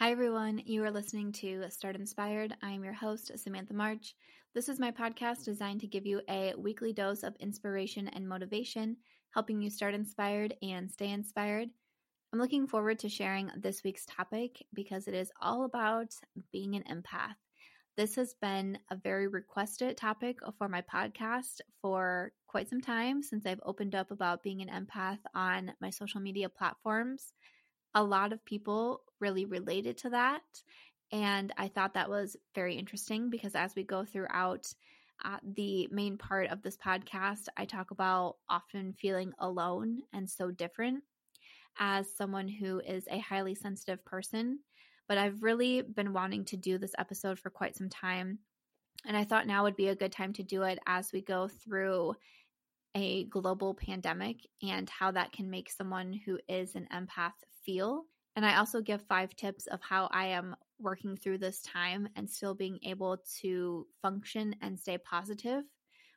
Hi, everyone. You are listening to Start Inspired. I am your host, Samantha March. This is my podcast designed to give you a weekly dose of inspiration and motivation, helping you start inspired and stay inspired. I'm looking forward to sharing this week's topic because it is all about being an empath. This has been a very requested topic for my podcast for quite some time since I've opened up about being an empath on my social media platforms a lot of people really related to that. And I thought that was very interesting because as we go throughout uh, the main part of this podcast, I talk about often feeling alone and so different as someone who is a highly sensitive person. But I've really been wanting to do this episode for quite some time. And I thought now would be a good time to do it as we go through a global pandemic and how that can make someone who is an empath feel. And I also give five tips of how I am working through this time and still being able to function and stay positive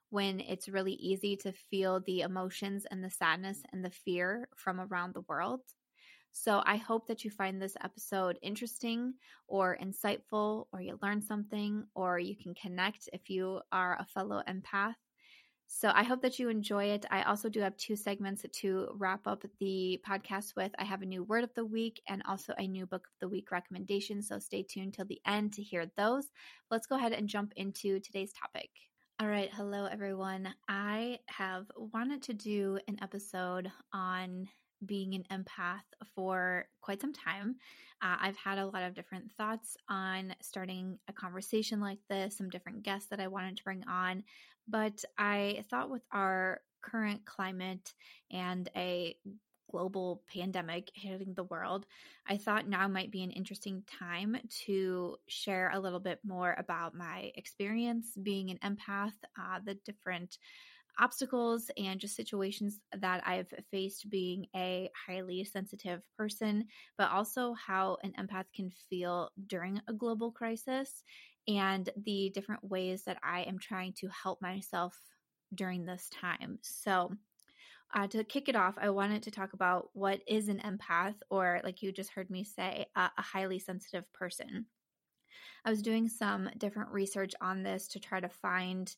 when it's really easy to feel the emotions and the sadness and the fear from around the world. So I hope that you find this episode interesting or insightful, or you learn something, or you can connect if you are a fellow empath. So I hope that you enjoy it. I also do have two segments to wrap up the podcast with. I have a new word of the week and also a new book of the week recommendation. So stay tuned till the end to hear those. Let's go ahead and jump into today's topic. All right. Hello, everyone. I have wanted to do an episode on being an empath for quite some time. Uh, I've had a lot of different thoughts on starting a conversation like this, some different guests that I wanted to bring on. But I thought with our current climate and a global pandemic hitting the world, I thought now might be an interesting time to share a little bit more about my experience being an empath, uh, the different obstacles and just situations that I've faced being a highly sensitive person, but also how an empath can feel during a global crisis and the different ways that I am trying to help myself during this time. So, uh, to kick it off, I wanted to talk about what is an empath, or like you just heard me say, a highly sensitive person. I was doing some different research on this to try to find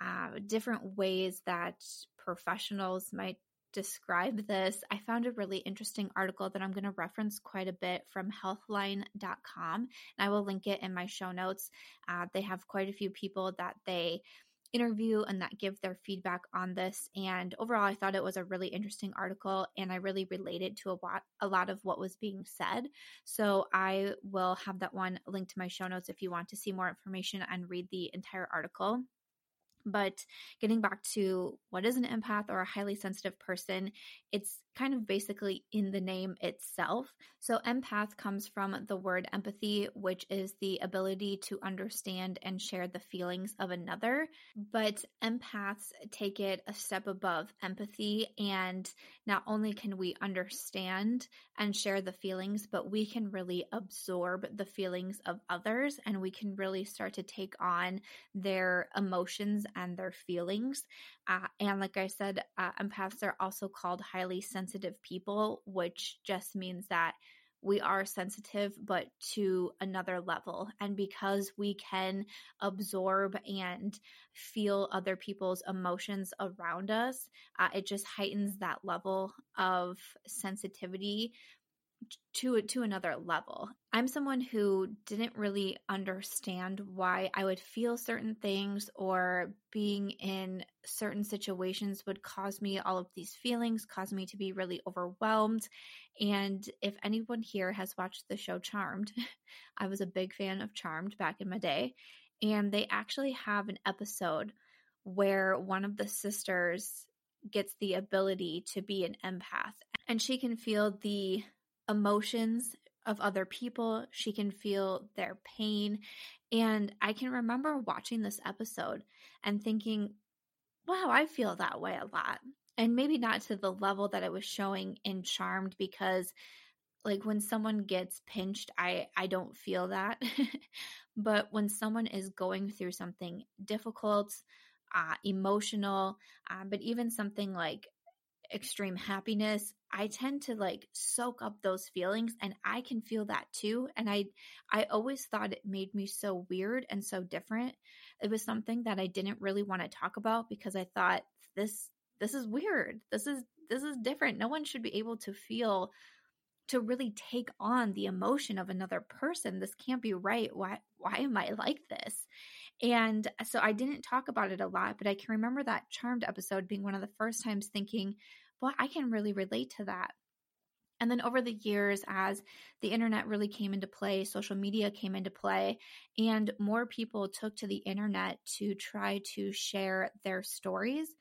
uh, different ways that professionals might describe this, I found a really interesting article that I'm going to reference quite a bit from healthline.com. And I will link it in my show notes. Uh, they have quite a few people that they interview and that give their feedback on this. And overall, I thought it was a really interesting article and I really related to a lot, a lot of what was being said. So I will have that one linked to my show notes if you want to see more information and read the entire article. But getting back to what is an empath or a highly sensitive person, it's kind of basically in the name itself. So, empath comes from the word empathy, which is the ability to understand and share the feelings of another. But empaths take it a step above empathy. And not only can we understand and share the feelings, but we can really absorb the feelings of others and we can really start to take on their emotions and their feelings. Uh, and like I said, uh, empaths are also called highly sensitive people, which just means that we are sensitive, but to another level. And because we can absorb and feel other people's emotions around us, uh, it just heightens that level of sensitivity to to another level. I'm someone who didn't really understand why I would feel certain things or being in certain situations would cause me all of these feelings, cause me to be really overwhelmed. And if anyone here has watched the show Charmed, I was a big fan of Charmed back in my day, and they actually have an episode where one of the sisters gets the ability to be an empath and she can feel the emotions of other people. She can feel their pain. And I can remember watching this episode and thinking, wow, I feel that way a lot. And maybe not to the level that it was showing in Charmed because like when someone gets pinched, I I don't feel that. but when someone is going through something difficult, uh, emotional, uh, but even something like extreme happiness, I tend to like soak up those feelings and I can feel that too. And I I always thought it made me so weird and so different. It was something that I didn't really want to talk about because I thought this this is weird. This is this is different. No one should be able to feel to really take on the emotion of another person. This can't be right. Why why am I like this? And so I didn't talk about it a lot, but I can remember that Charmed episode being one of the first times thinking, well, I can really relate to that. And then over the years, as the internet really came into play, social media came into play, and more people took to the internet to try to share their stories,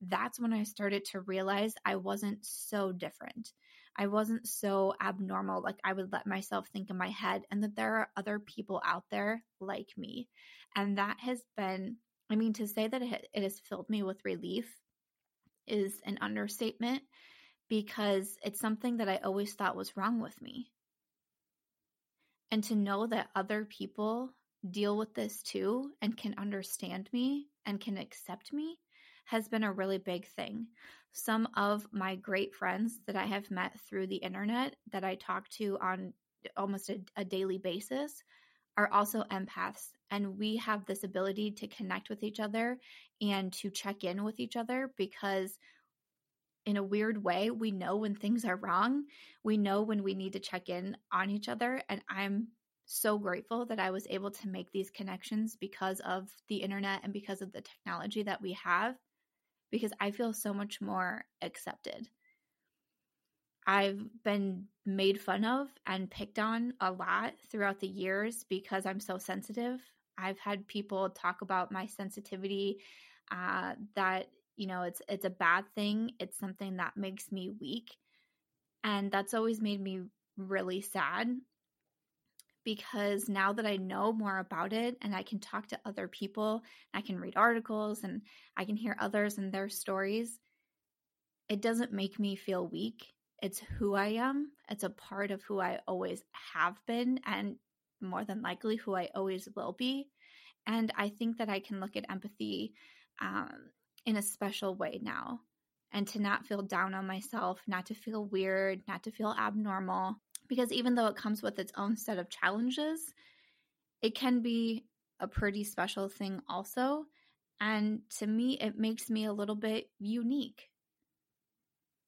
that's when I started to realize I wasn't so different. I wasn't so abnormal like I would let myself think in my head, and that there are other people out there like me. And that has been, I mean, to say that it, has filled me with relief is an understatement because it's something that I always thought was wrong with me. And to know that other people deal with this too and can understand me and can accept me has been a really big thing. Some of my great friends that I have met through the internet that I talk to on almost a, a daily basis are also empaths and we have this ability to connect with each other and to check in with each other because in a weird way we know when things are wrong we know when we need to check in on each other and i'm so grateful that i was able to make these connections because of the internet and because of the technology that we have because i feel so much more accepted I've been made fun of and picked on a lot throughout the years because I'm so sensitive. I've had people talk about my sensitivity uh, that you know it's it's a bad thing. It's something that makes me weak, and that's always made me really sad because now that I know more about it and I can talk to other people, I can read articles and I can hear others and their stories, it doesn't make me feel weak it's who I am. It's a part of who I always have been and more than likely who I always will be. And I think that I can look at empathy um, in a special way now and to not feel down on myself, not to feel weird, not to feel abnormal. Because even though it comes with its own set of challenges, it can be a pretty special thing also. And to me, it makes me a little bit unique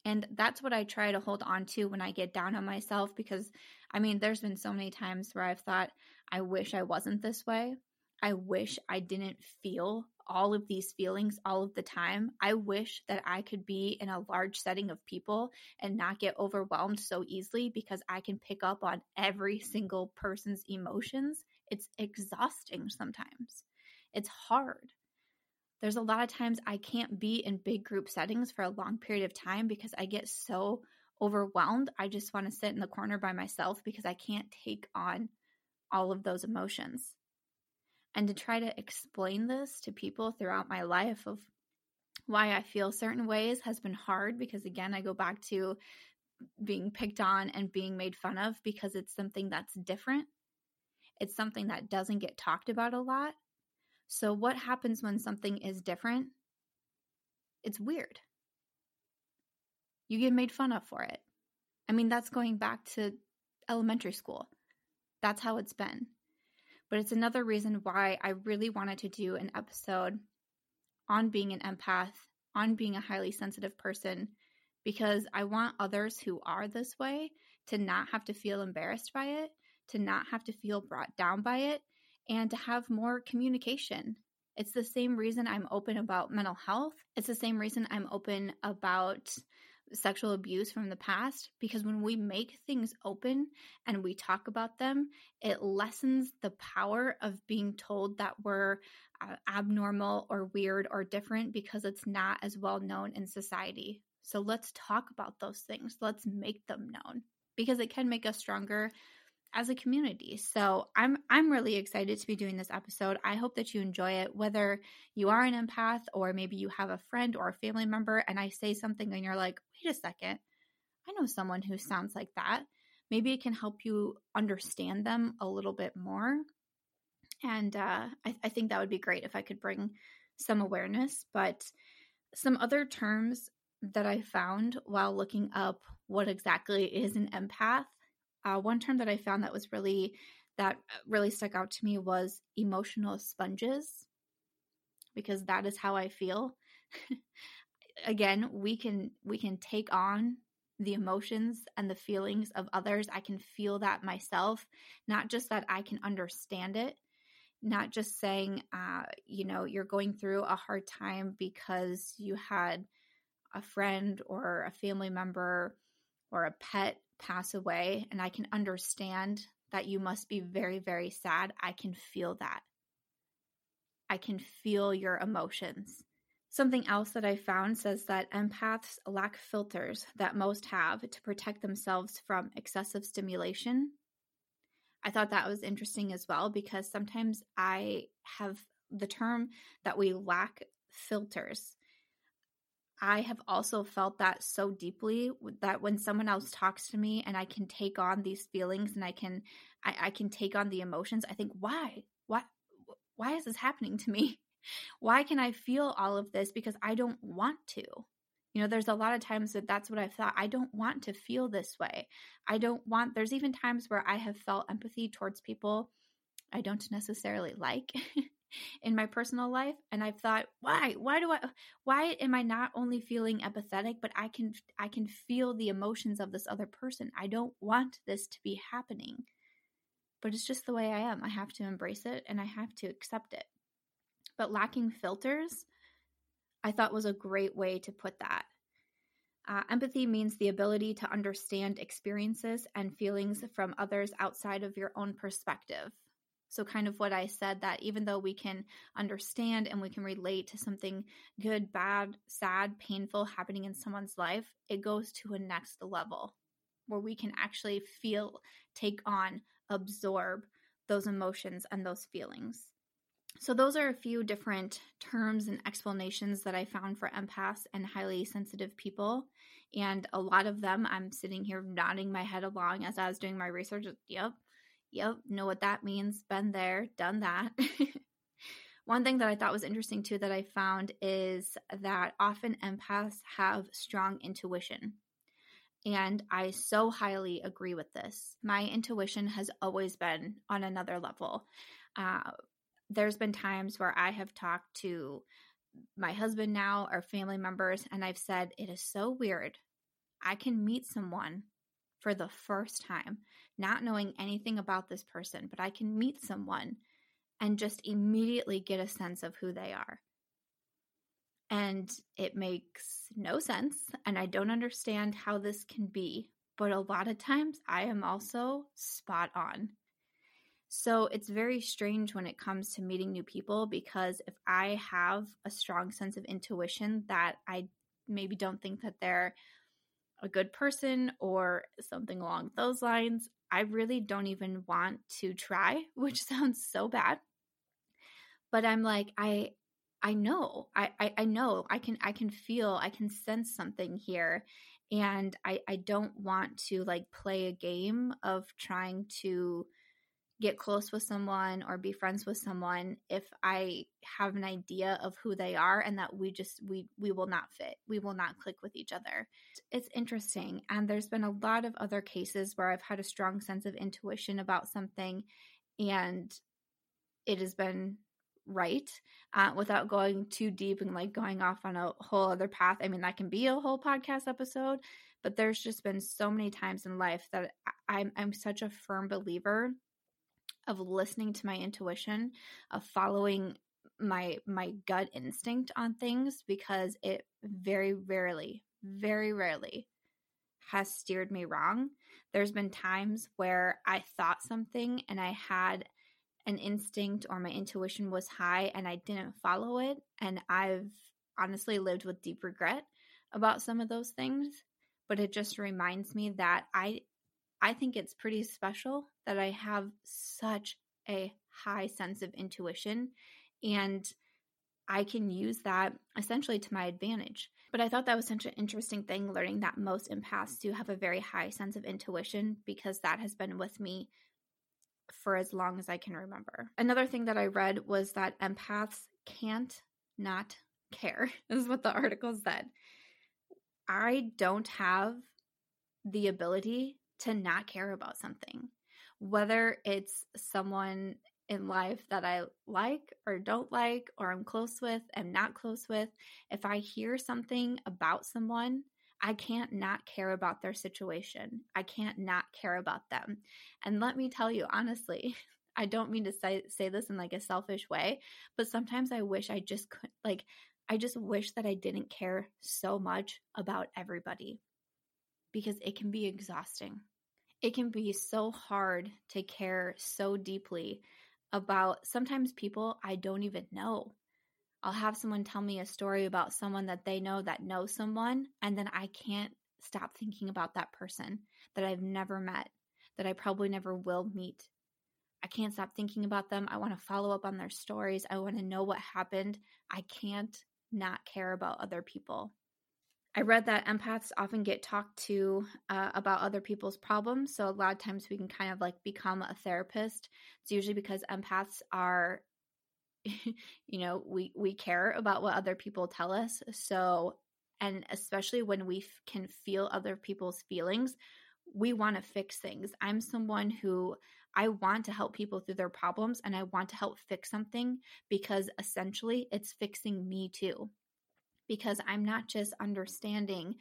and that's what I try to hold on to when I get down on myself because I mean, there's been so many times where I've thought, I wish I wasn't this way. I wish I didn't feel all of these feelings all of the time. I wish that I could be in a large setting of people and not get overwhelmed so easily because I can pick up on every single person's emotions. It's exhausting sometimes. It's hard. There's a lot of times I can't be in big group settings for a long period of time because I get so overwhelmed. I just want to sit in the corner by myself because I can't take on all of those emotions. And to try to explain this to people throughout my life of why I feel certain ways has been hard because, again, I go back to being picked on and being made fun of because it's something that's different. It's something that doesn't get talked about a lot. So, what happens when something is different? It's weird. You get made fun of for it. I mean, that's going back to elementary school. That's how it's been. But it's another reason why I really wanted to do an episode on being an empath, on being a highly sensitive person, because I want others who are this way to not have to feel embarrassed by it, to not have to feel brought down by it, and to have more communication. It's the same reason I'm open about mental health. It's the same reason I'm open about sexual abuse from the past because when we make things open and we talk about them, it lessens the power of being told that we're uh, abnormal or weird or different because it's not as well known in society. So let's talk about those things. Let's make them known because it can make us stronger as a community. So I'm I'm really excited to be doing this episode. I hope that you enjoy it whether you are an empath or maybe you have a friend or a family member and I say something and you're like, "Wait a second. I know someone who sounds like that." Maybe it can help you understand them a little bit more. And uh, I, I think that would be great if I could bring some awareness. But some other terms that I found while looking up what exactly is an empath. Uh, one term that I found that was really that really stuck out to me was emotional sponges because that is how I feel. Again, we can we can take on the emotions and the feelings of others. I can feel that myself, not just that I can understand it, not just saying, uh, you know, you're going through a hard time because you had a friend or a family member or a pet pass away, and I can understand that you must be very, very sad. I can feel that. I can feel your emotions. Something else that I found says that empaths lack filters that most have to protect themselves from excessive stimulation. I thought that was interesting as well because sometimes I have the term that we lack filters. I have also felt that so deeply that when someone else talks to me and I can take on these feelings and I can I, I can take on the emotions, I think, why? Why why is this happening to me? Why can I feel all of this? Because I don't want to. You know, there's a lot of times that that's what I've thought. I don't want to feel this way. I don't want, there's even times where I have felt empathy towards people I don't necessarily like in my personal life. And I've thought, why? Why do I, why am I not only feeling empathetic, but I can, I can feel the emotions of this other person. I don't want this to be happening. But it's just the way I am. I have to embrace it and I have to accept it but lacking filters, I thought was a great way to put that. Uh, empathy means the ability to understand experiences and feelings from others outside of your own perspective. So, kind of what I said that even though we can understand and we can relate to something good, bad, sad, painful happening in someone's life, it goes to a next level where we can actually feel, take on, absorb those emotions and those feelings. So, those are a few different terms and explanations that I found for empaths and highly sensitive people. And a lot of them, I'm sitting here nodding my head along as I was doing my research. Yep, yep, know what that means. Been there, done that. One thing that I thought was interesting too that I found is that often empaths have strong intuition. And I so highly agree with this. My intuition has always been on another level. Uh, there's been times where I have talked to my husband now or family members, and I've said, It is so weird. I can meet someone for the first time, not knowing anything about this person, but I can meet someone and just immediately get a sense of who they are. And it makes no sense. And I don't understand how this can be. But a lot of times I am also spot on. So it's very strange when it comes to meeting new people because if I have a strong sense of intuition that I maybe don't think that they're a good person or something along those lines, I really don't even want to try, which sounds so bad. But I'm like, I I know. I, I, I know. I can I can feel, I can sense something here. And I, I don't want to like play a game of trying to get close with someone or be friends with someone if i have an idea of who they are and that we just we we will not fit. We will not click with each other. It's interesting and there's been a lot of other cases where i've had a strong sense of intuition about something and it has been right uh, without going too deep and like going off on a whole other path. I mean that can be a whole podcast episode but there's just been so many times in life that I'm, I'm such a firm believer of listening to my intuition, of following my my gut instinct on things because it very rarely, very rarely has steered me wrong. There's been times where I thought something and I had an instinct or my intuition was high and I didn't follow it and I've honestly lived with deep regret about some of those things, but it just reminds me that I I think it's pretty special that I have such a high sense of intuition and I can use that essentially to my advantage. But I thought that was such an interesting thing learning that most empaths do have a very high sense of intuition because that has been with me for as long as I can remember. Another thing that I read was that empaths can't not care. Is what the article said. I don't have the ability to not care about something, whether it's someone in life that I like or don't like, or I'm close with, am not close with. If I hear something about someone, I can't not care about their situation. I can't not care about them. And let me tell you, honestly, I don't mean to say, say this in like a selfish way, but sometimes I wish I just could, like, I just wish that I didn't care so much about everybody because it can be exhausting. It can be so hard to care so deeply about sometimes people I don't even know. I'll have someone tell me a story about someone that they know that knows someone, and then I can't stop thinking about that person that I've never met, that I probably never will meet. I can't stop thinking about them. I want to follow up on their stories. I want to know what happened. I can't not care about other people. I read that empaths often get talked to uh, about other people's problems. So, a lot of times we can kind of like become a therapist. It's usually because empaths are, you know, we, we care about what other people tell us. So, and especially when we f- can feel other people's feelings, we want to fix things. I'm someone who I want to help people through their problems and I want to help fix something because essentially it's fixing me too. Because I'm not just understanding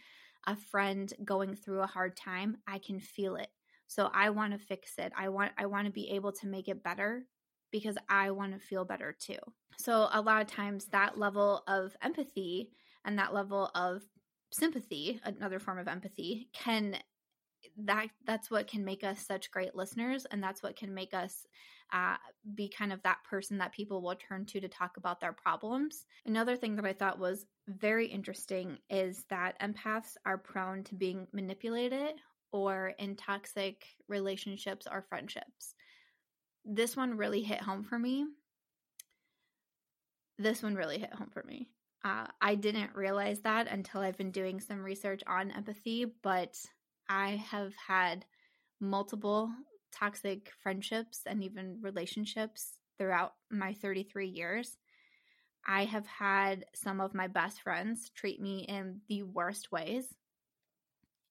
a friend going through a hard time, I can feel it. So I want to fix it. I want I want to be able to make it better because I want to feel better too. So a lot of times that level of empathy and that level of sympathy, another form of empathy, can that that's what can make us such great listeners and that's what can make us uh, be kind of that person that people will turn to to talk about their problems. Another thing that i thought was very interesting is that empaths are prone to being manipulated or in toxic relationships or friendships. This one really hit home for me. This one really hit home for me. Uh, I didn't realize that until I've been doing some research on empathy, but I have had multiple toxic friendships and even relationships throughout my 33 years. I have had some of my best friends treat me in the worst ways.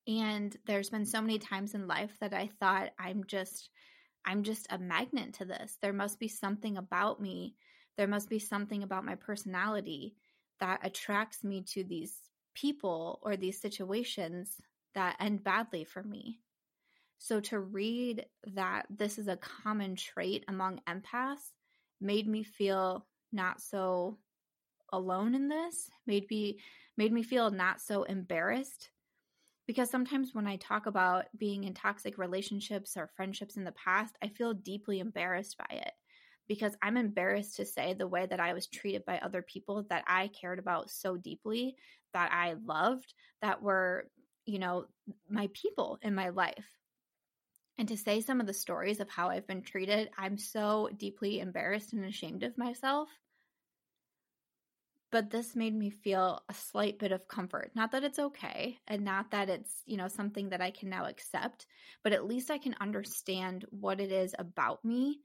And there's been so many times in life that I thought I'm just I'm just a magnet to this. There must be something about me. There must be something about my personality that attracts me to these people or these situations that end badly for me. So to read that this is a common trait among empaths made me feel not so alone in this, made me made me feel not so embarrassed because sometimes when I talk about being in toxic relationships or friendships in the past, I feel deeply embarrassed by it because I'm embarrassed to say the way that I was treated by other people that I cared about so deeply, that I loved, that were you know, my people in my life. And to say some of the stories of how I've been treated, I'm so deeply embarrassed and ashamed of myself. But this made me feel a slight bit of comfort. Not that it's okay and not that it's, you know, something that I can now accept, but at least I can understand what it is about me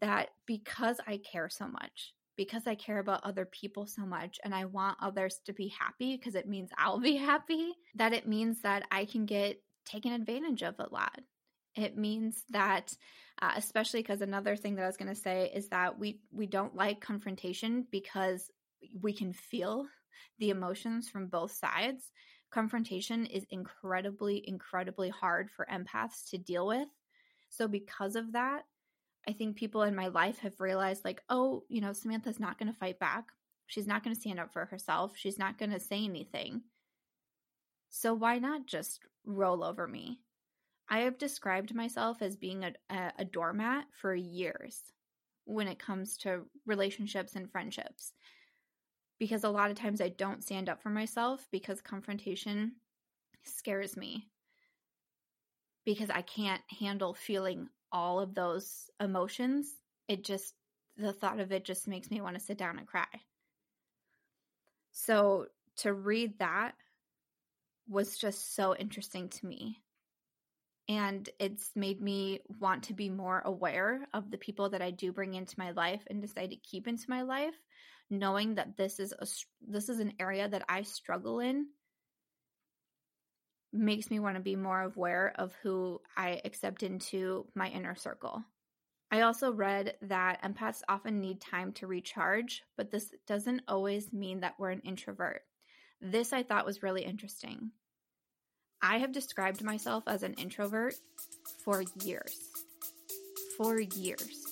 that because I care so much, because I care about other people so much and I want others to be happy because it means I'll be happy, that it means that I can get taken advantage of a lot. It means that, uh, especially because another thing that I was going to say is that we we don't like confrontation because we can feel the emotions from both sides. Confrontation is incredibly, incredibly hard for empaths to deal with. So, because of that, I think people in my life have realized, like, oh, you know, Samantha's not going to fight back. She's not going to stand up for herself. She's not going to say anything. So why not just roll over me? I have described myself as being a, a, a doormat for years when it comes to relationships and friendships. Because a lot of times I don't stand up for myself because confrontation scares me. Because I can't handle feeling all of those emotions, it just, the thought of it just makes me want to sit down and cry. So to read that was just so interesting to me. And it's made me want to be more aware of the people that I do bring into my life and decide to keep into my life, knowing that this is a this is an area that I struggle in makes me want to be more aware of who I accept into my inner circle. I also read that empaths often need time to recharge, but this doesn't always mean that we're an introvert. This I thought was really interesting. I have described myself as an introvert for years. For years.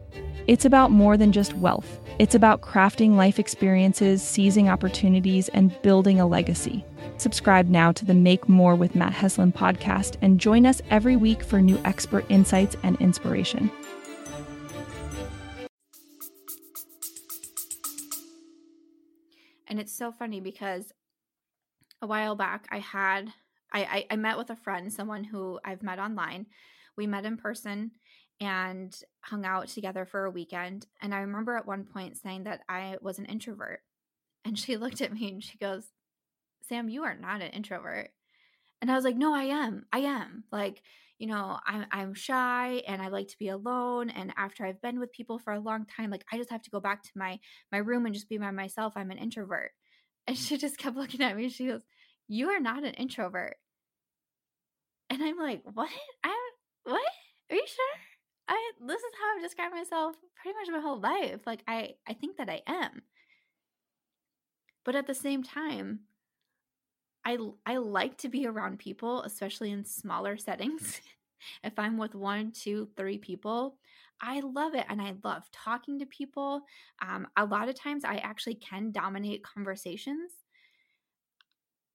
It's about more than just wealth. It's about crafting life experiences, seizing opportunities, and building a legacy. Subscribe now to the Make More with Matt Heslin podcast and join us every week for new expert insights and inspiration. And it's so funny because a while back I had I, I, I met with a friend, someone who I've met online. We met in person and hung out together for a weekend. And I remember at one point saying that I was an introvert. And she looked at me and she goes, Sam, you are not an introvert. And I was like, no, I am. I am. Like, you know, I'm I'm shy and I like to be alone. And after I've been with people for a long time, like I just have to go back to my my room and just be by myself. I'm an introvert. And she just kept looking at me. She goes, You are not an introvert. And I'm like, What? I what? Are you sure? I this is how I've described myself pretty much my whole life. Like I I think that I am. But at the same time, I I like to be around people, especially in smaller settings. if I'm with one, two, three people, I love it, and I love talking to people. Um, a lot of times, I actually can dominate conversations.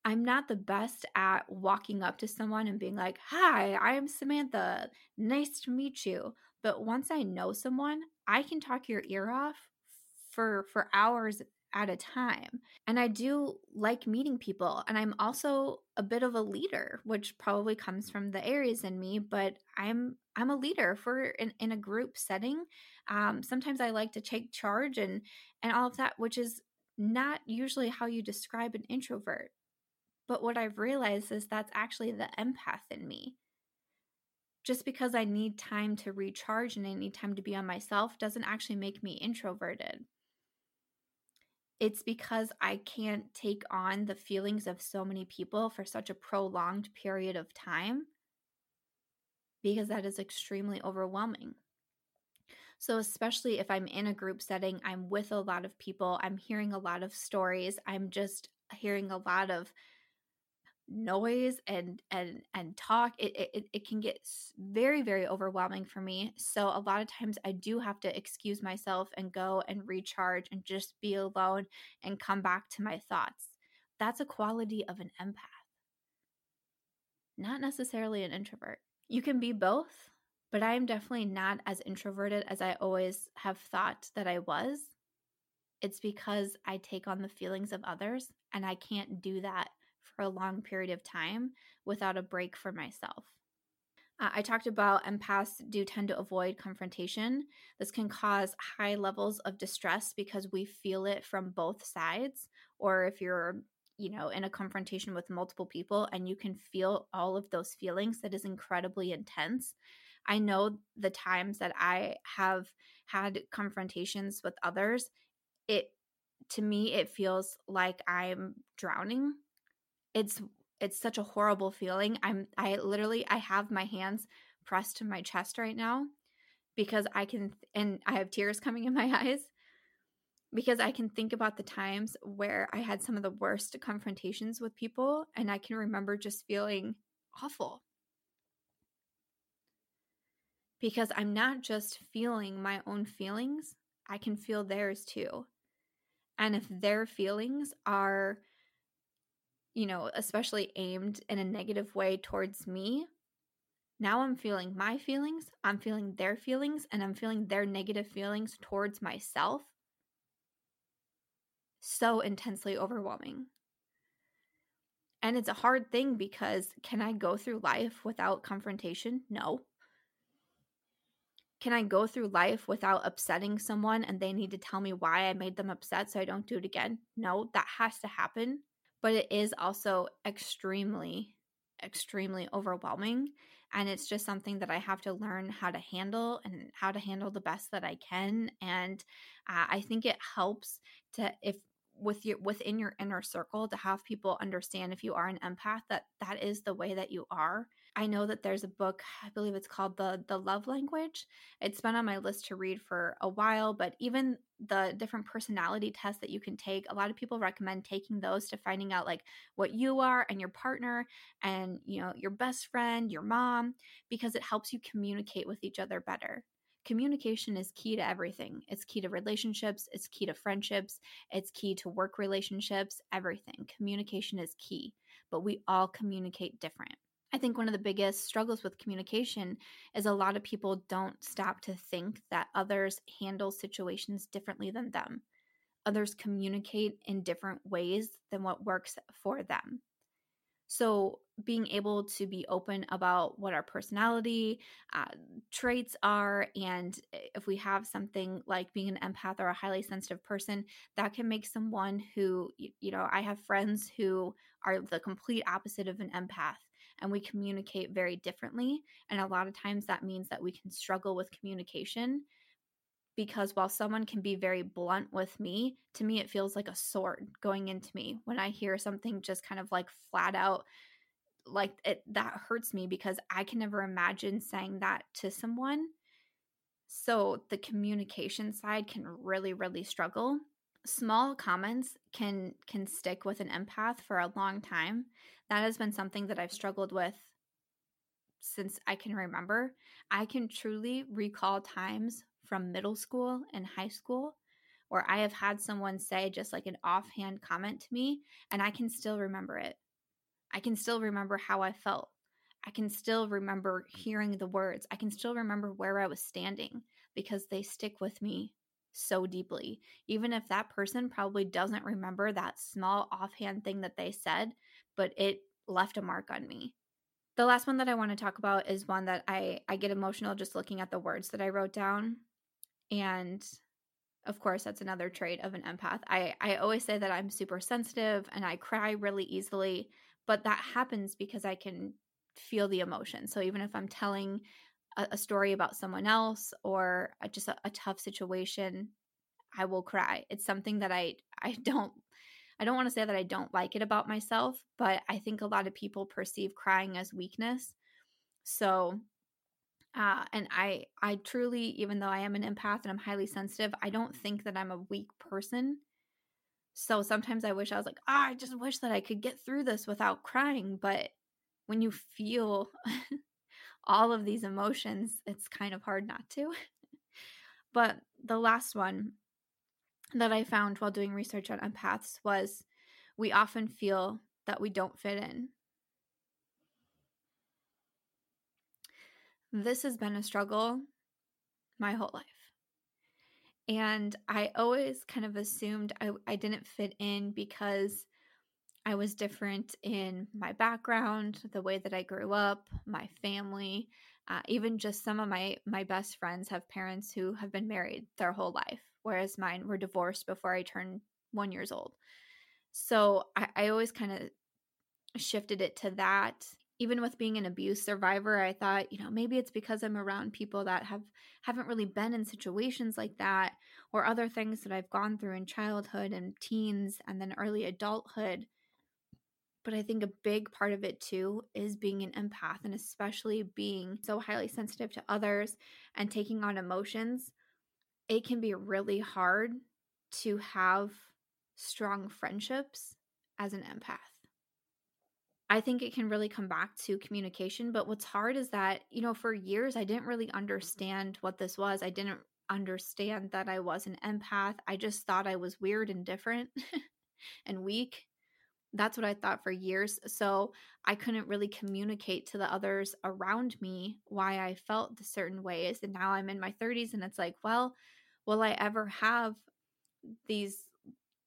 I'm not the best at walking up to someone and being like, "Hi, I'm Samantha. Nice to meet you." But once I know someone, I can talk your ear off for for hours at a time. And I do like meeting people. And I'm also a bit of a leader, which probably comes from the Aries in me, but I'm I'm a leader for in, in a group setting. Um, sometimes I like to take charge and and all of that, which is not usually how you describe an introvert. But what I've realized is that's actually the empath in me. Just because I need time to recharge and I need time to be on myself doesn't actually make me introverted it's because I can't take on the feelings of so many people for such a prolonged period of time because that is extremely overwhelming. So, especially if I'm in a group setting, I'm with a lot of people, I'm hearing a lot of stories, I'm just hearing a lot of noise and and and talk it, it it can get very very overwhelming for me. So a lot of times i do have to excuse myself and go and recharge and just be alone and come back to my thoughts. That's a quality of an empath. Not necessarily an introvert. You can be both but i am definitely not as introverted as i always have thought that i was. It's because i take on the feelings of others and i can't do that for a long period of time without a break for myself. Uh, I talked about empaths do tend to avoid confrontation. This can cause high levels of distress because we feel it from both sides. Or if you're, you know, in a confrontation with multiple people and you can feel all of those feelings, that is incredibly intense. I know the times that I have had confrontations with others, it to me it feels like I'm drowning it's it's such a horrible feeling. I'm I literally I have my hands pressed to my chest right now because I can and I have tears coming in my eyes because I can think about the times where I had some of the worst confrontations with people and I can remember just feeling awful. Because I'm not just feeling my own feelings, I can feel theirs too. And if their feelings are you know, especially aimed in a negative way towards me, now I'm feeling my feelings, I'm feeling their feelings, and I'm feeling their negative feelings towards myself. So intensely overwhelming. And it's a hard thing because can I go through life without confrontation? No. Can I go through life without upsetting someone and they need to tell me why I made them upset so I don't do it again? No, that has to happen. But it is also extremely, extremely overwhelming. And it's just something that I have to learn how to handle and how to handle the best that I can. And uh, I think it helps to, if with your within your inner circle to have people understand if you are an empath that that is the way that you are i know that there's a book i believe it's called the the love language it's been on my list to read for a while but even the different personality tests that you can take a lot of people recommend taking those to finding out like what you are and your partner and you know your best friend your mom because it helps you communicate with each other better communication is key to everything. It's key to relationships, it's key to friendships, it's key to work relationships, everything. Communication is key, but we all communicate different. I think one of the biggest struggles with communication is a lot of people don't stop to think that others handle situations differently than them. Others communicate in different ways than what works for them. So, being able to be open about what our personality uh, traits are, and if we have something like being an empath or a highly sensitive person, that can make someone who, you know, I have friends who are the complete opposite of an empath, and we communicate very differently. And a lot of times that means that we can struggle with communication because while someone can be very blunt with me, to me it feels like a sword going into me when I hear something just kind of like flat out like it that hurts me because I can never imagine saying that to someone. So the communication side can really really struggle. Small comments can can stick with an empath for a long time. That has been something that I've struggled with since I can remember. I can truly recall times from middle school and high school where I have had someone say just like an offhand comment to me and I can still remember it. I can still remember how I felt. I can still remember hearing the words. I can still remember where I was standing because they stick with me so deeply. Even if that person probably doesn't remember that small offhand thing that they said, but it left a mark on me. The last one that I want to talk about is one that I I get emotional just looking at the words that I wrote down and of course, that's another trait of an empath. I, I always say that I'm super sensitive and I cry really easily, but that happens because I can feel the emotion. So even if I'm telling a, a story about someone else or a, just a, a tough situation, I will cry. It's something that I I don't I don't want to say that I don't like it about myself, but I think a lot of people perceive crying as weakness. So uh, and I, I truly, even though I am an empath and I'm highly sensitive, I don't think that I'm a weak person. So sometimes I wish I was like, oh, I just wish that I could get through this without crying. But when you feel all of these emotions, it's kind of hard not to. but the last one that I found while doing research on empaths was we often feel that we don't fit in. this has been a struggle my whole life. And I always kind of assumed I, I didn't fit in because I was different in my background, the way that I grew up, my family, uh, even just some of my my best friends have parents who have been married their whole life, whereas mine were divorced before I turned one years old. So I, I always kind of shifted it to that even with being an abuse survivor i thought you know maybe it's because i'm around people that have haven't really been in situations like that or other things that i've gone through in childhood and teens and then early adulthood but i think a big part of it too is being an empath and especially being so highly sensitive to others and taking on emotions it can be really hard to have strong friendships as an empath I think it can really come back to communication. But what's hard is that, you know, for years I didn't really understand what this was. I didn't understand that I was an empath. I just thought I was weird and different and weak. That's what I thought for years. So I couldn't really communicate to the others around me why I felt the certain ways. And now I'm in my 30s and it's like, well, will I ever have these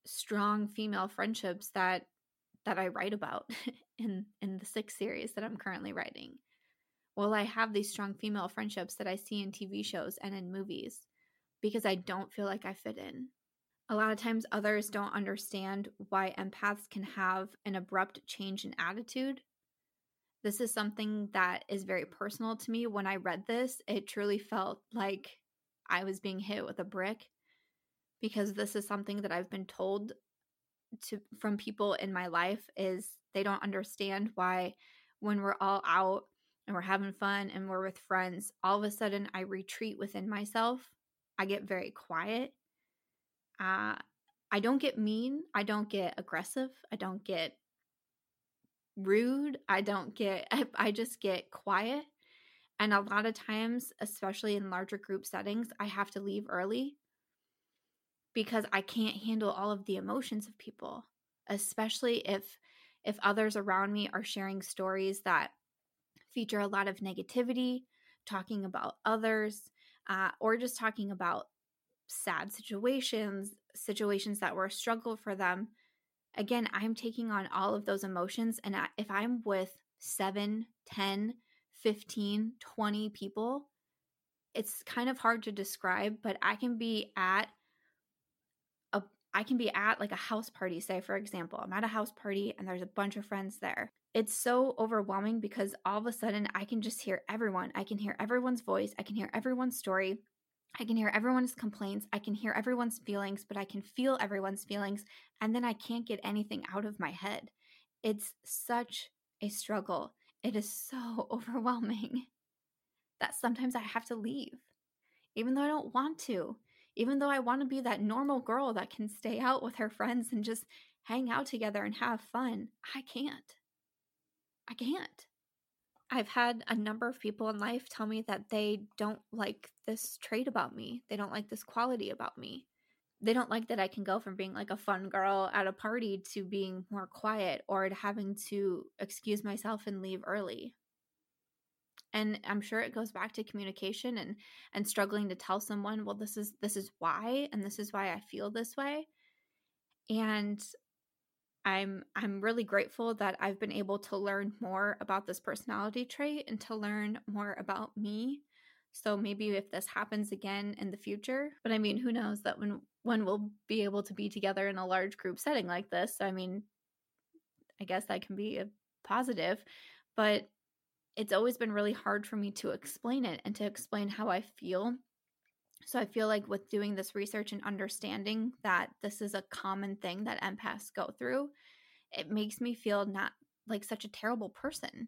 strong female friendships that that I write about in in the sixth series that I'm currently writing? Will I have these strong female friendships that I see in TV shows and in movies because I don't feel like I fit in? A lot of times, others don't understand why empaths can have an abrupt change in attitude. This is something that is very personal to me. When I read this, it truly felt like I was being hit with a brick because this is something that I've been told to from people in my life is they don't understand why when we're all out and we're having fun and we're with friends, all of a sudden I retreat within myself. I get very quiet. Uh, I don't get mean. I don't get aggressive. I don't get rude. I don't get, I, just get quiet. And a lot of times, especially in larger group settings, I have to leave early because I can't handle all of the emotions of people, especially if if others around me are sharing stories that feature a lot of negativity, talking about others, uh, or just talking about sad situations, situations that were a struggle for them. Again, I'm taking on all of those emotions. And if I'm with 7, 10, 15, 20 people, it's kind of hard to describe, but I can be at a I can be at like a house party, say for example. I'm at a house party and there's a bunch of friends there it's so overwhelming because all of a sudden I can just hear everyone. I can hear everyone's voice. I can hear everyone's story. I can hear everyone's complaints. I can hear everyone's feelings, but I can feel everyone's feelings. And then I can't get anything out of my head. It's such a struggle. It is so overwhelming that sometimes I have to leave, even though I don't want to, even though I want to be that normal girl that can stay out with her friends and just hang out together and have fun. I can't. I can't. I've had a number of people in life tell me that they don't like this trait about me. They don't like this quality about me. They don't like that I can go from being like a fun girl at a party to being more quiet or to having to excuse myself and leave early. And I'm sure it goes back to communication and and struggling to tell someone, well this is this is why and this is why I feel this way. And I'm I'm really grateful that I've been able to learn more about this personality trait and to learn more about me. So maybe if this happens again in the future, but I mean, who knows that when when we'll be able to be together in a large group setting like this. I mean, I guess that can be a positive, but it's always been really hard for me to explain it and to explain how I feel so I feel like with doing this research and understanding that this is a common thing that empaths go through, it makes me feel not like such a terrible person.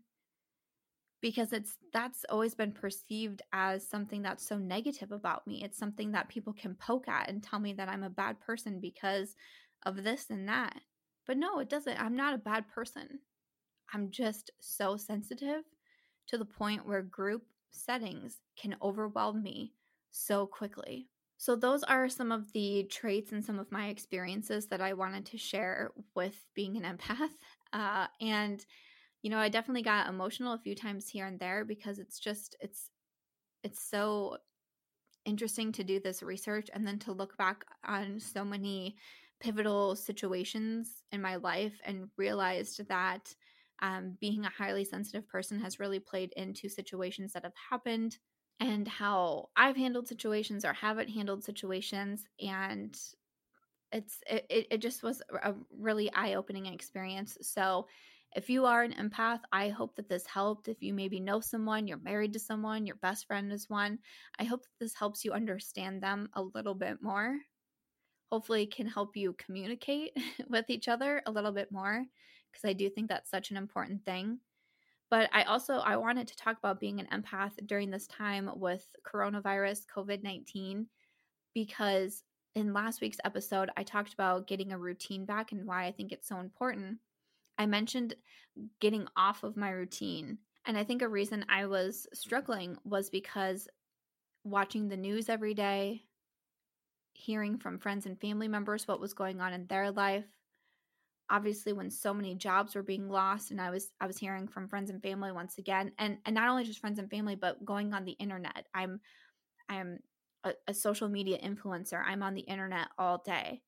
Because it's that's always been perceived as something that's so negative about me. It's something that people can poke at and tell me that I'm a bad person because of this and that. But no, it doesn't. I'm not a bad person. I'm just so sensitive to the point where group settings can overwhelm me so quickly. So, those are some of the traits and some of my experiences that I wanted to share with being an empath. Uh, and, you know, I definitely got emotional a few times here and there because it's just, it's, it's so interesting to do this research and then to look back on so many pivotal situations in my life and realized that um, being a highly sensitive person has really played into situations that have happened and how I've handled situations or haven't handled situations. And it's it, it just was a really eye-opening experience. So if you are an empath, I hope that this helped. If you maybe know someone, you're married to someone, your best friend is one, I hope that this helps you understand them a little bit more. Hopefully, can help you communicate with each other a little bit more because I do think that's such an important thing. But I also I wanted to talk about being an empath during this time with coronavirus, COVID-19 because in last week's episode I talked about getting a routine back and why I think it's so important. I mentioned getting off of my routine. And I think a reason I was struggling was because watching the news every day, hearing from friends and family members what was going on in their life, obviously when so many jobs were being lost and i was i was hearing from friends and family once again and and not only just friends and family but going on the internet i'm i'm a, a social media influencer i'm on the internet all day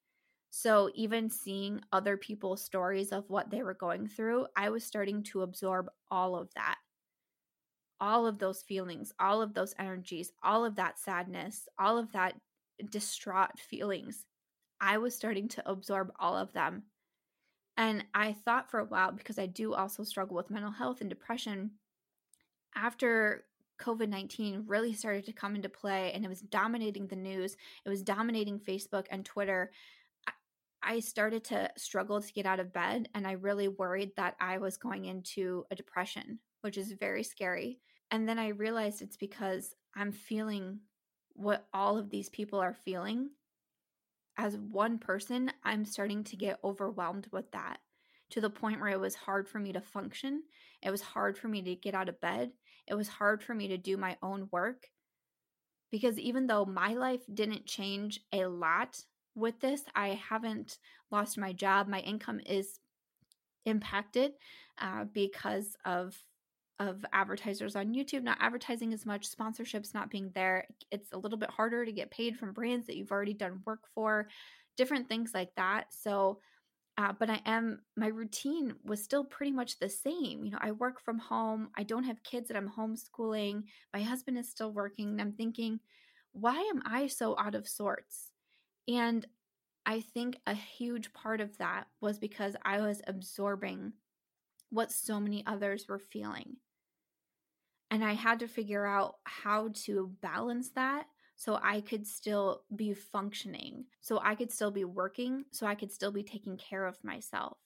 So, even seeing other people's stories of what they were going through, I was starting to absorb all of that. All of those feelings, all of those energies, all of that sadness, all of that distraught feelings. I was starting to absorb all of them. And I thought for a while, because I do also struggle with mental health and depression, after COVID 19 really started to come into play and it was dominating the news, it was dominating Facebook and Twitter. I started to struggle to get out of bed, and I really worried that I was going into a depression, which is very scary. And then I realized it's because I'm feeling what all of these people are feeling. As one person, I'm starting to get overwhelmed with that to the point where it was hard for me to function. It was hard for me to get out of bed. It was hard for me to do my own work. Because even though my life didn't change a lot with this. I haven't lost my job. My income is impacted uh, because of of advertisers on YouTube not advertising as much, sponsorships not being there. It's a little bit harder to get paid from brands that you've already done work for, different things like that. So, uh, but I am, my routine was still pretty much the same. You know, I work from home, I don't have kids that I'm homeschooling, my husband is still working. And I'm thinking, why am I so out of sorts? And I think a huge part of that was because I was absorbing what so many others were feeling. And I had to figure out how to balance that so I could still be functioning, so I could still be working, so I could still be taking care of myself.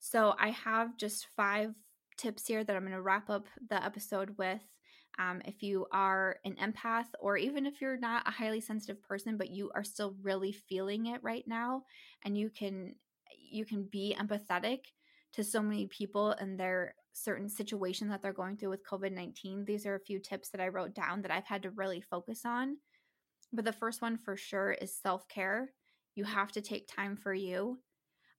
So I have just five tips here that I'm going to wrap up the episode with um, if you are an empath, or even if you're not a highly sensitive person, but you are still really feeling it right now, and you can you can be empathetic to so many people and their certain situation that they're going through with COVID 19. These are a few tips that I wrote down that I've had to really focus on. But the first one for sure is self care. You have to take time for you.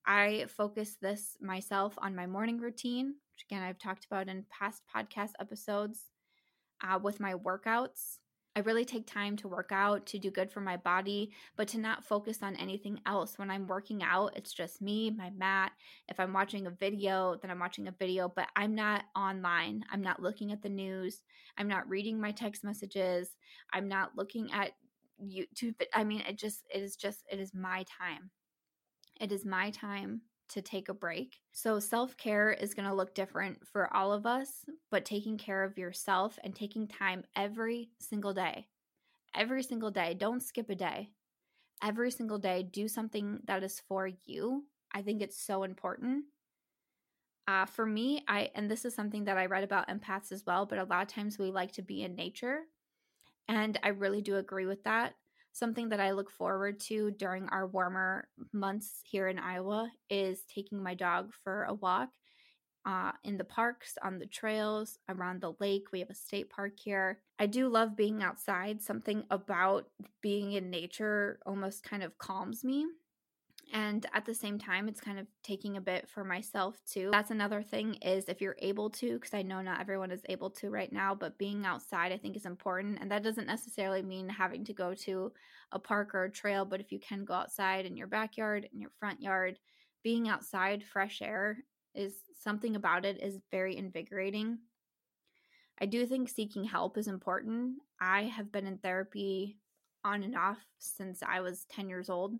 I focus this myself on my morning routine, which again I've talked about in past podcast episodes uh, with my workouts. I really take time to work out, to do good for my body, but to not focus on anything else. When I'm working out, it's just me, my mat. If I'm watching a video, then I'm watching a video, but I'm not online. I'm not looking at the news. I'm not reading my text messages. I'm not looking at YouTube. I mean, it just, it is just, it is my time. It is my time to take a break. So, self care is going to look different for all of us, but taking care of yourself and taking time every single day, every single day, don't skip a day. Every single day, do something that is for you. I think it's so important. Uh, for me, I and this is something that I read about empaths as well, but a lot of times we like to be in nature. And I really do agree with that something that I look forward to during our warmer months here in Iowa is taking my dog for a walk uh, in the parks, on the trails, around the lake. We have a state park here. I do love being outside. Something about being in nature almost kind of calms me and at the same time it's kind of taking a bit for myself too. That's another thing is if you're able to because i know not everyone is able to right now but being outside i think is important. And that doesn't necessarily mean having to go to a park or a trail but if you can go outside in your backyard in your front yard being outside fresh air is something about it is very invigorating. I do think seeking help is important. I have been in therapy on and off since i was 10 years old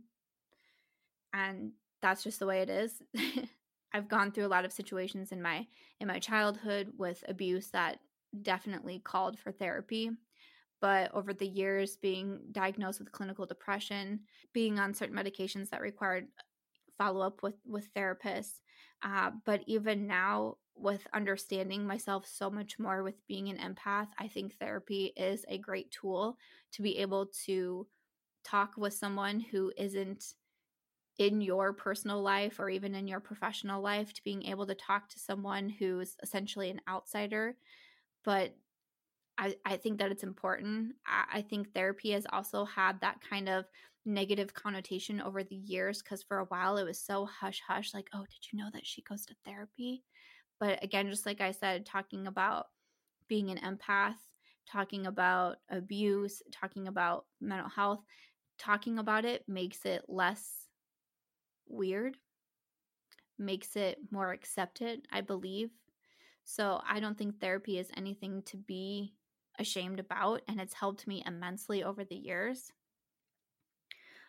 and that's just the way it is. I've gone through a lot of situations in my in my childhood with abuse that definitely called for therapy. But over the years, being diagnosed with clinical depression, being on certain medications that required follow up with with therapists, uh, but even now with understanding myself so much more with being an empath, I think therapy is a great tool to be able to talk with someone who isn't in your personal life or even in your professional life to being able to talk to someone who's essentially an outsider. But I, I think that it's important. I, I think therapy has also had that kind of negative connotation over the years because for a while it was so hush hush, like, oh, did you know that she goes to therapy? But again, just like I said, talking about being an empath, talking about abuse, talking about mental health, talking about it makes it less weird, makes it more accepted, I believe. So I don't think therapy is anything to be ashamed about, and it's helped me immensely over the years.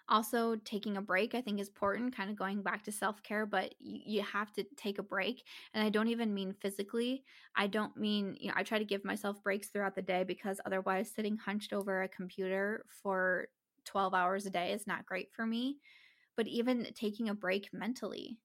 Also, taking a break, I think, is important, kind of going back to self care, but you, you, have to take a break. And I don't even mean physically. I don't mean, you know, I try to give myself breaks throughout the day because otherwise, sitting hunched over a computer for 12 hours a day is not great for me. But even taking a break mentally,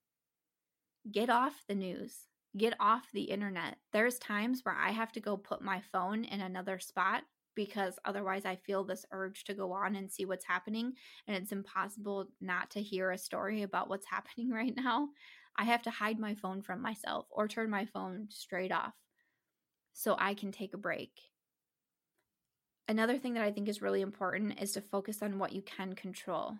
get off the news, get off the internet. There's times where I have to go put my phone in another spot because otherwise I feel this urge to go on and see what's happening. And it's impossible not to hear a story about what's happening right now. I have to hide my phone from myself or turn my phone straight off so I can take a break. Another thing that I think is really important is to focus on what you can control.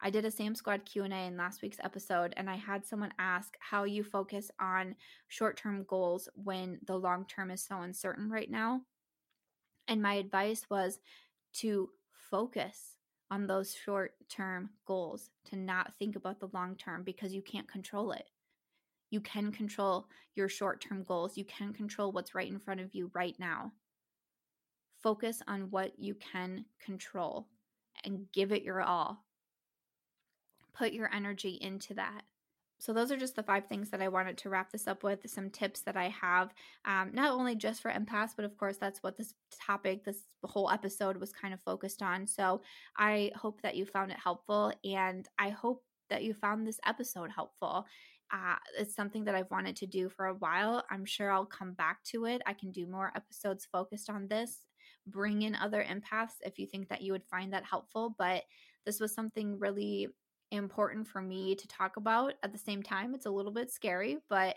I did a Sam Squad Q&A in last week's episode and I had someone ask how you focus on short-term goals when the long term is so uncertain right now. And my advice was to focus on those short term goals, to not think about the long term because you can't control it. You can control your short term goals, you can control what's right in front of you right now. Focus on what you can control and give it your all. Put your energy into that. So, those are just the five things that I wanted to wrap this up with. Some tips that I have, um, not only just for empaths, but of course, that's what this topic, this whole episode was kind of focused on. So, I hope that you found it helpful, and I hope that you found this episode helpful. Uh, it's something that I've wanted to do for a while. I'm sure I'll come back to it. I can do more episodes focused on this, bring in other empaths if you think that you would find that helpful. But this was something really important for me to talk about. At the same time, it's a little bit scary, but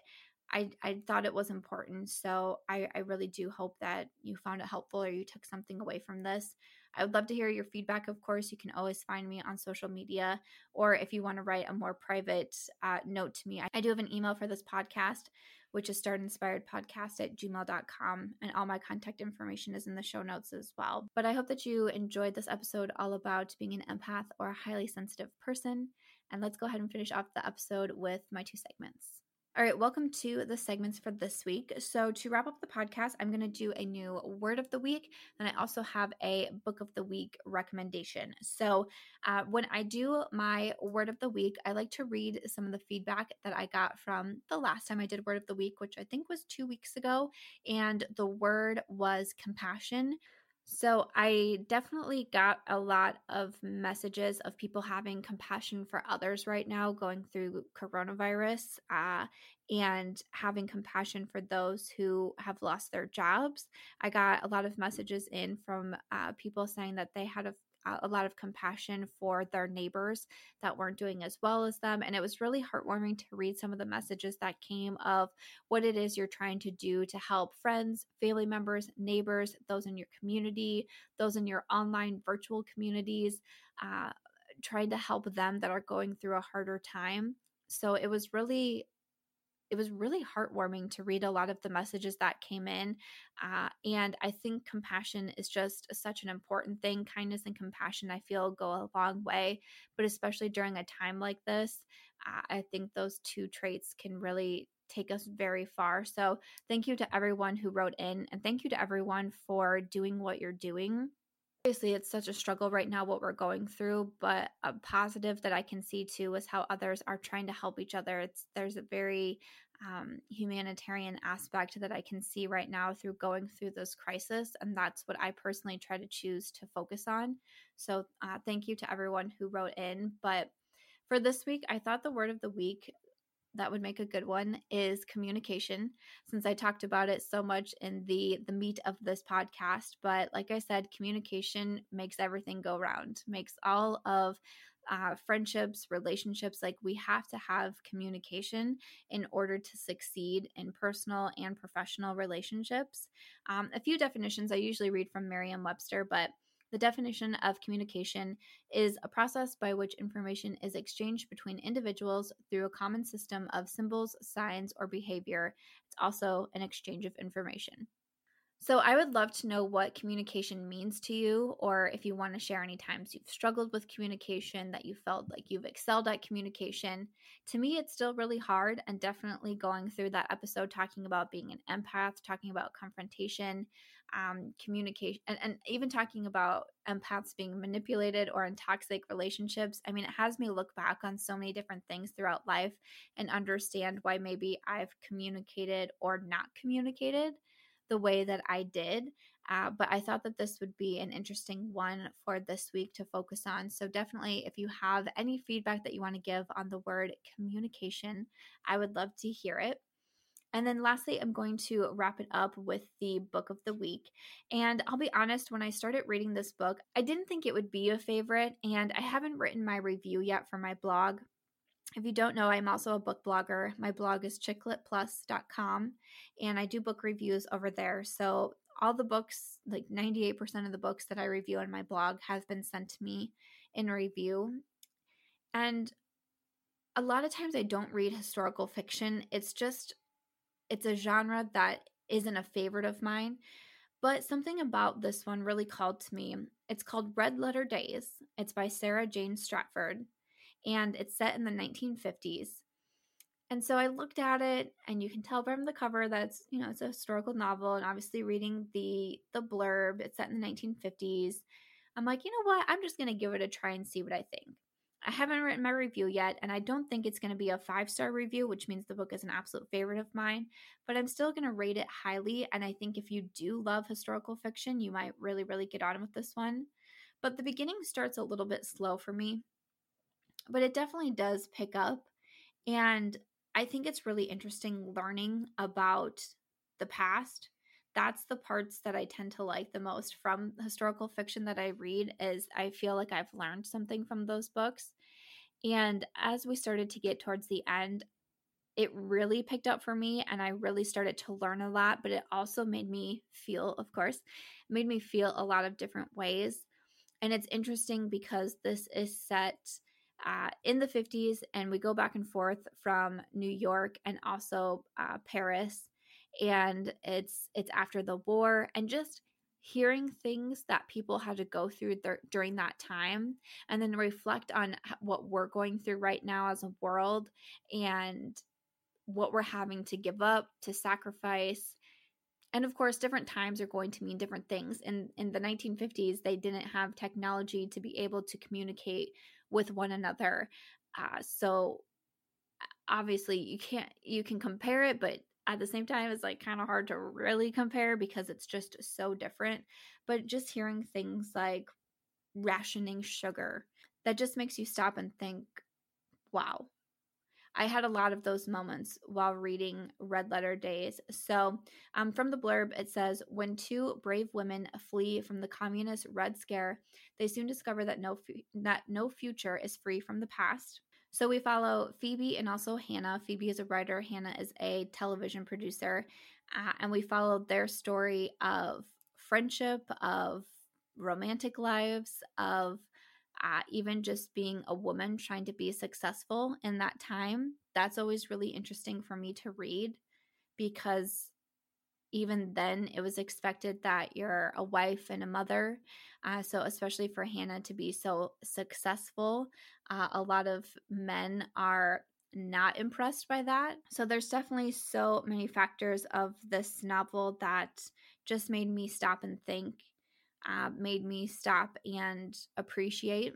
I, I thought it was important. So I, I really do hope that you found it helpful or you took something away from this. I would love to hear your feedback. Of course, you can always find me on social media, or if you want to write a more private uh, note to me, I, do have an email for this podcast, which is startinspiredpodcast at gmail.com. And all my contact information is in the show notes as well. But I hope that you enjoyed this episode all about being an empath or a highly sensitive person. And let's go ahead and finish off the episode with my two segments. All right, welcome to the segments for this week. So, to wrap up the podcast, I'm going to do a new word of the week. And I also have a book of the week recommendation. So, uh, when I do my word of the week, I like to read some of the feedback that I got from the last time I did word of the week, which I think was two weeks ago. And the word was compassion. So I definitely got a lot of messages of people having compassion for others right now going through coronavirus uh, and having compassion for those who have lost their jobs. I got a lot of messages in from uh, people saying that they had a a lot of compassion for their neighbors that weren't doing as well as them. And it was really heartwarming to read some of the messages that came of what it is you're trying to do to help friends, family members, neighbors, those in your community, those in your online virtual communities, uh, trying to help them that are going through a harder time. So it was really it was really heartwarming to read a lot of the messages that came in. Uh, and I think compassion is just such an important thing. Kindness and compassion, I feel, go a long way. But especially during a time like this, uh, I think those two traits can really take us very far. So, thank you to everyone who wrote in, and thank you to everyone for doing what you're doing obviously it's such a struggle right now what we're going through but a positive that i can see too is how others are trying to help each other. It's there's a very um, humanitarian aspect that i can see right now through going through this crisis and that's what i personally try to choose to focus on. So uh, thank you to everyone who wrote in but for this week i thought the word of the week that would make a good one is communication since i talked about it so much in the the meat of this podcast but like i said communication makes everything go round makes all of uh, friendships relationships like we have to have communication in order to succeed in personal and professional relationships. Um, a few definitions i usually read from merriam-webster but the definition of communication is a process by which information is exchanged between individuals through a common system of symbols, signs, or behavior. It's also an exchange of information. So, I would love to know what communication means to you, or if you want to share any times you've struggled with communication, that you felt like you've excelled at communication. To me, it's still really hard, and definitely going through that episode talking about being an empath, talking about confrontation, um, communication, and, and even talking about empaths being manipulated or in toxic relationships. I mean, it has me look back on so many different things throughout life and understand why maybe I've communicated or not communicated the way that I did. Uh, but I thought that this would be an interesting one for this week to focus on. So, definitely, if you have any feedback that you want to give on the word communication, I would love to hear it. And then lastly, I'm going to wrap it up with the book of the week. And I'll be honest, when I started reading this book, I didn't think it would be a favorite, and I haven't written my review yet for my blog. If you don't know, I'm also a book blogger. My blog is chicklitplus.com and I do book reviews over there. So all the books, like 98% of the books that I review on my blog have been sent to me in review. And a lot of times I don't read historical fiction. It's just it's a genre that isn't a favorite of mine. But something about this one really called to me. It's called Red Letter Days. It's by Sarah Jane Stratford and it's set in the 1950s. And so I looked at it, and you can tell from the cover that it's you know it's a historical novel, and obviously reading the the blurb, it's set in the 1950s. I'm like, you know what? I'm just gonna give it a try and see what I think. I haven't written my review yet, and I don't think it's going to be a five star review, which means the book is an absolute favorite of mine, but I'm still going to rate it highly. And I think if you do love historical fiction, you might really, really get on with this one. But the beginning starts a little bit slow for me but it definitely does pick up. And I think it's really interesting learning about the past. That's the parts that I tend to like the most from historical fiction that I read is I feel like I've learned something from those books. And as we started to get towards the end, it really picked up for me and I really started to learn a lot, but it also made me feel, of course, made me feel a lot of different ways. And it's interesting because this is set uh, in the 50s, and we go back and forth from New York and also uh, Paris, and it's it's after the war, and just hearing things that people had to go through th- during that time, and then reflect on what we're going through right now as a world, and what we're having to give up to sacrifice and of course different times are going to mean different things in in the 1950s they didn't have technology to be able to communicate with one another. Uh, so obviously you can't you can compare it, but at the same time it's like kind of hard to really compare because it's just so different. But just hearing things like rationing sugar that just makes you stop and think, wow, I had a lot of those moments while reading Red Letter Days. So, um, from the blurb, it says When two brave women flee from the communist Red Scare, they soon discover that no, fu- that no future is free from the past. So, we follow Phoebe and also Hannah. Phoebe is a writer, Hannah is a television producer. Uh, and we follow their story of friendship, of romantic lives, of uh, even just being a woman trying to be successful in that time, that's always really interesting for me to read because even then it was expected that you're a wife and a mother. Uh, so, especially for Hannah to be so successful, uh, a lot of men are not impressed by that. So, there's definitely so many factors of this novel that just made me stop and think uh, made me stop and appreciate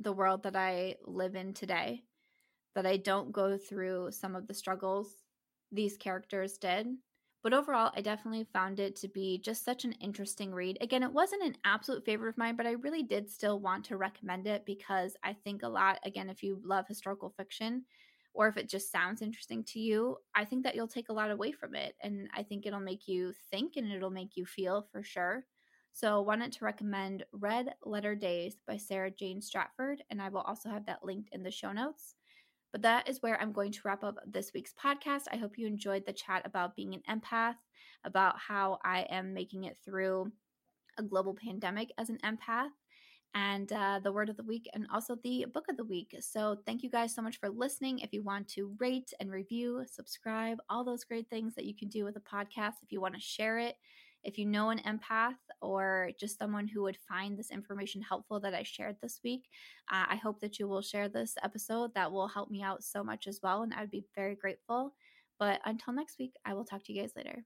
the world that I live in today, that I don't go through some of the struggles these characters did. But overall, I definitely found it to be just such an interesting read. Again, it wasn't an absolute favorite of mine, but I really did still want to recommend it because I think a lot, again, if you love historical fiction or if it just sounds interesting to you, I think that you'll take a lot away from it. And I think it'll make you think and it'll make you feel for sure. So, I wanted to recommend Red Letter Days by Sarah Jane Stratford, and I will also have that linked in the show notes. But that is where I'm going to wrap up this week's podcast. I hope you enjoyed the chat about being an empath, about how I am making it through a global pandemic as an empath, and uh, the word of the week, and also the book of the week. So, thank you guys so much for listening. If you want to rate and review, subscribe, all those great things that you can do with a podcast, if you want to share it, If you know an empath or just someone who would find this information helpful that I shared this week, uh, I hope that you will share this episode. That will help me out so much as well, and I would be very grateful. But until next week, I will talk to you guys later.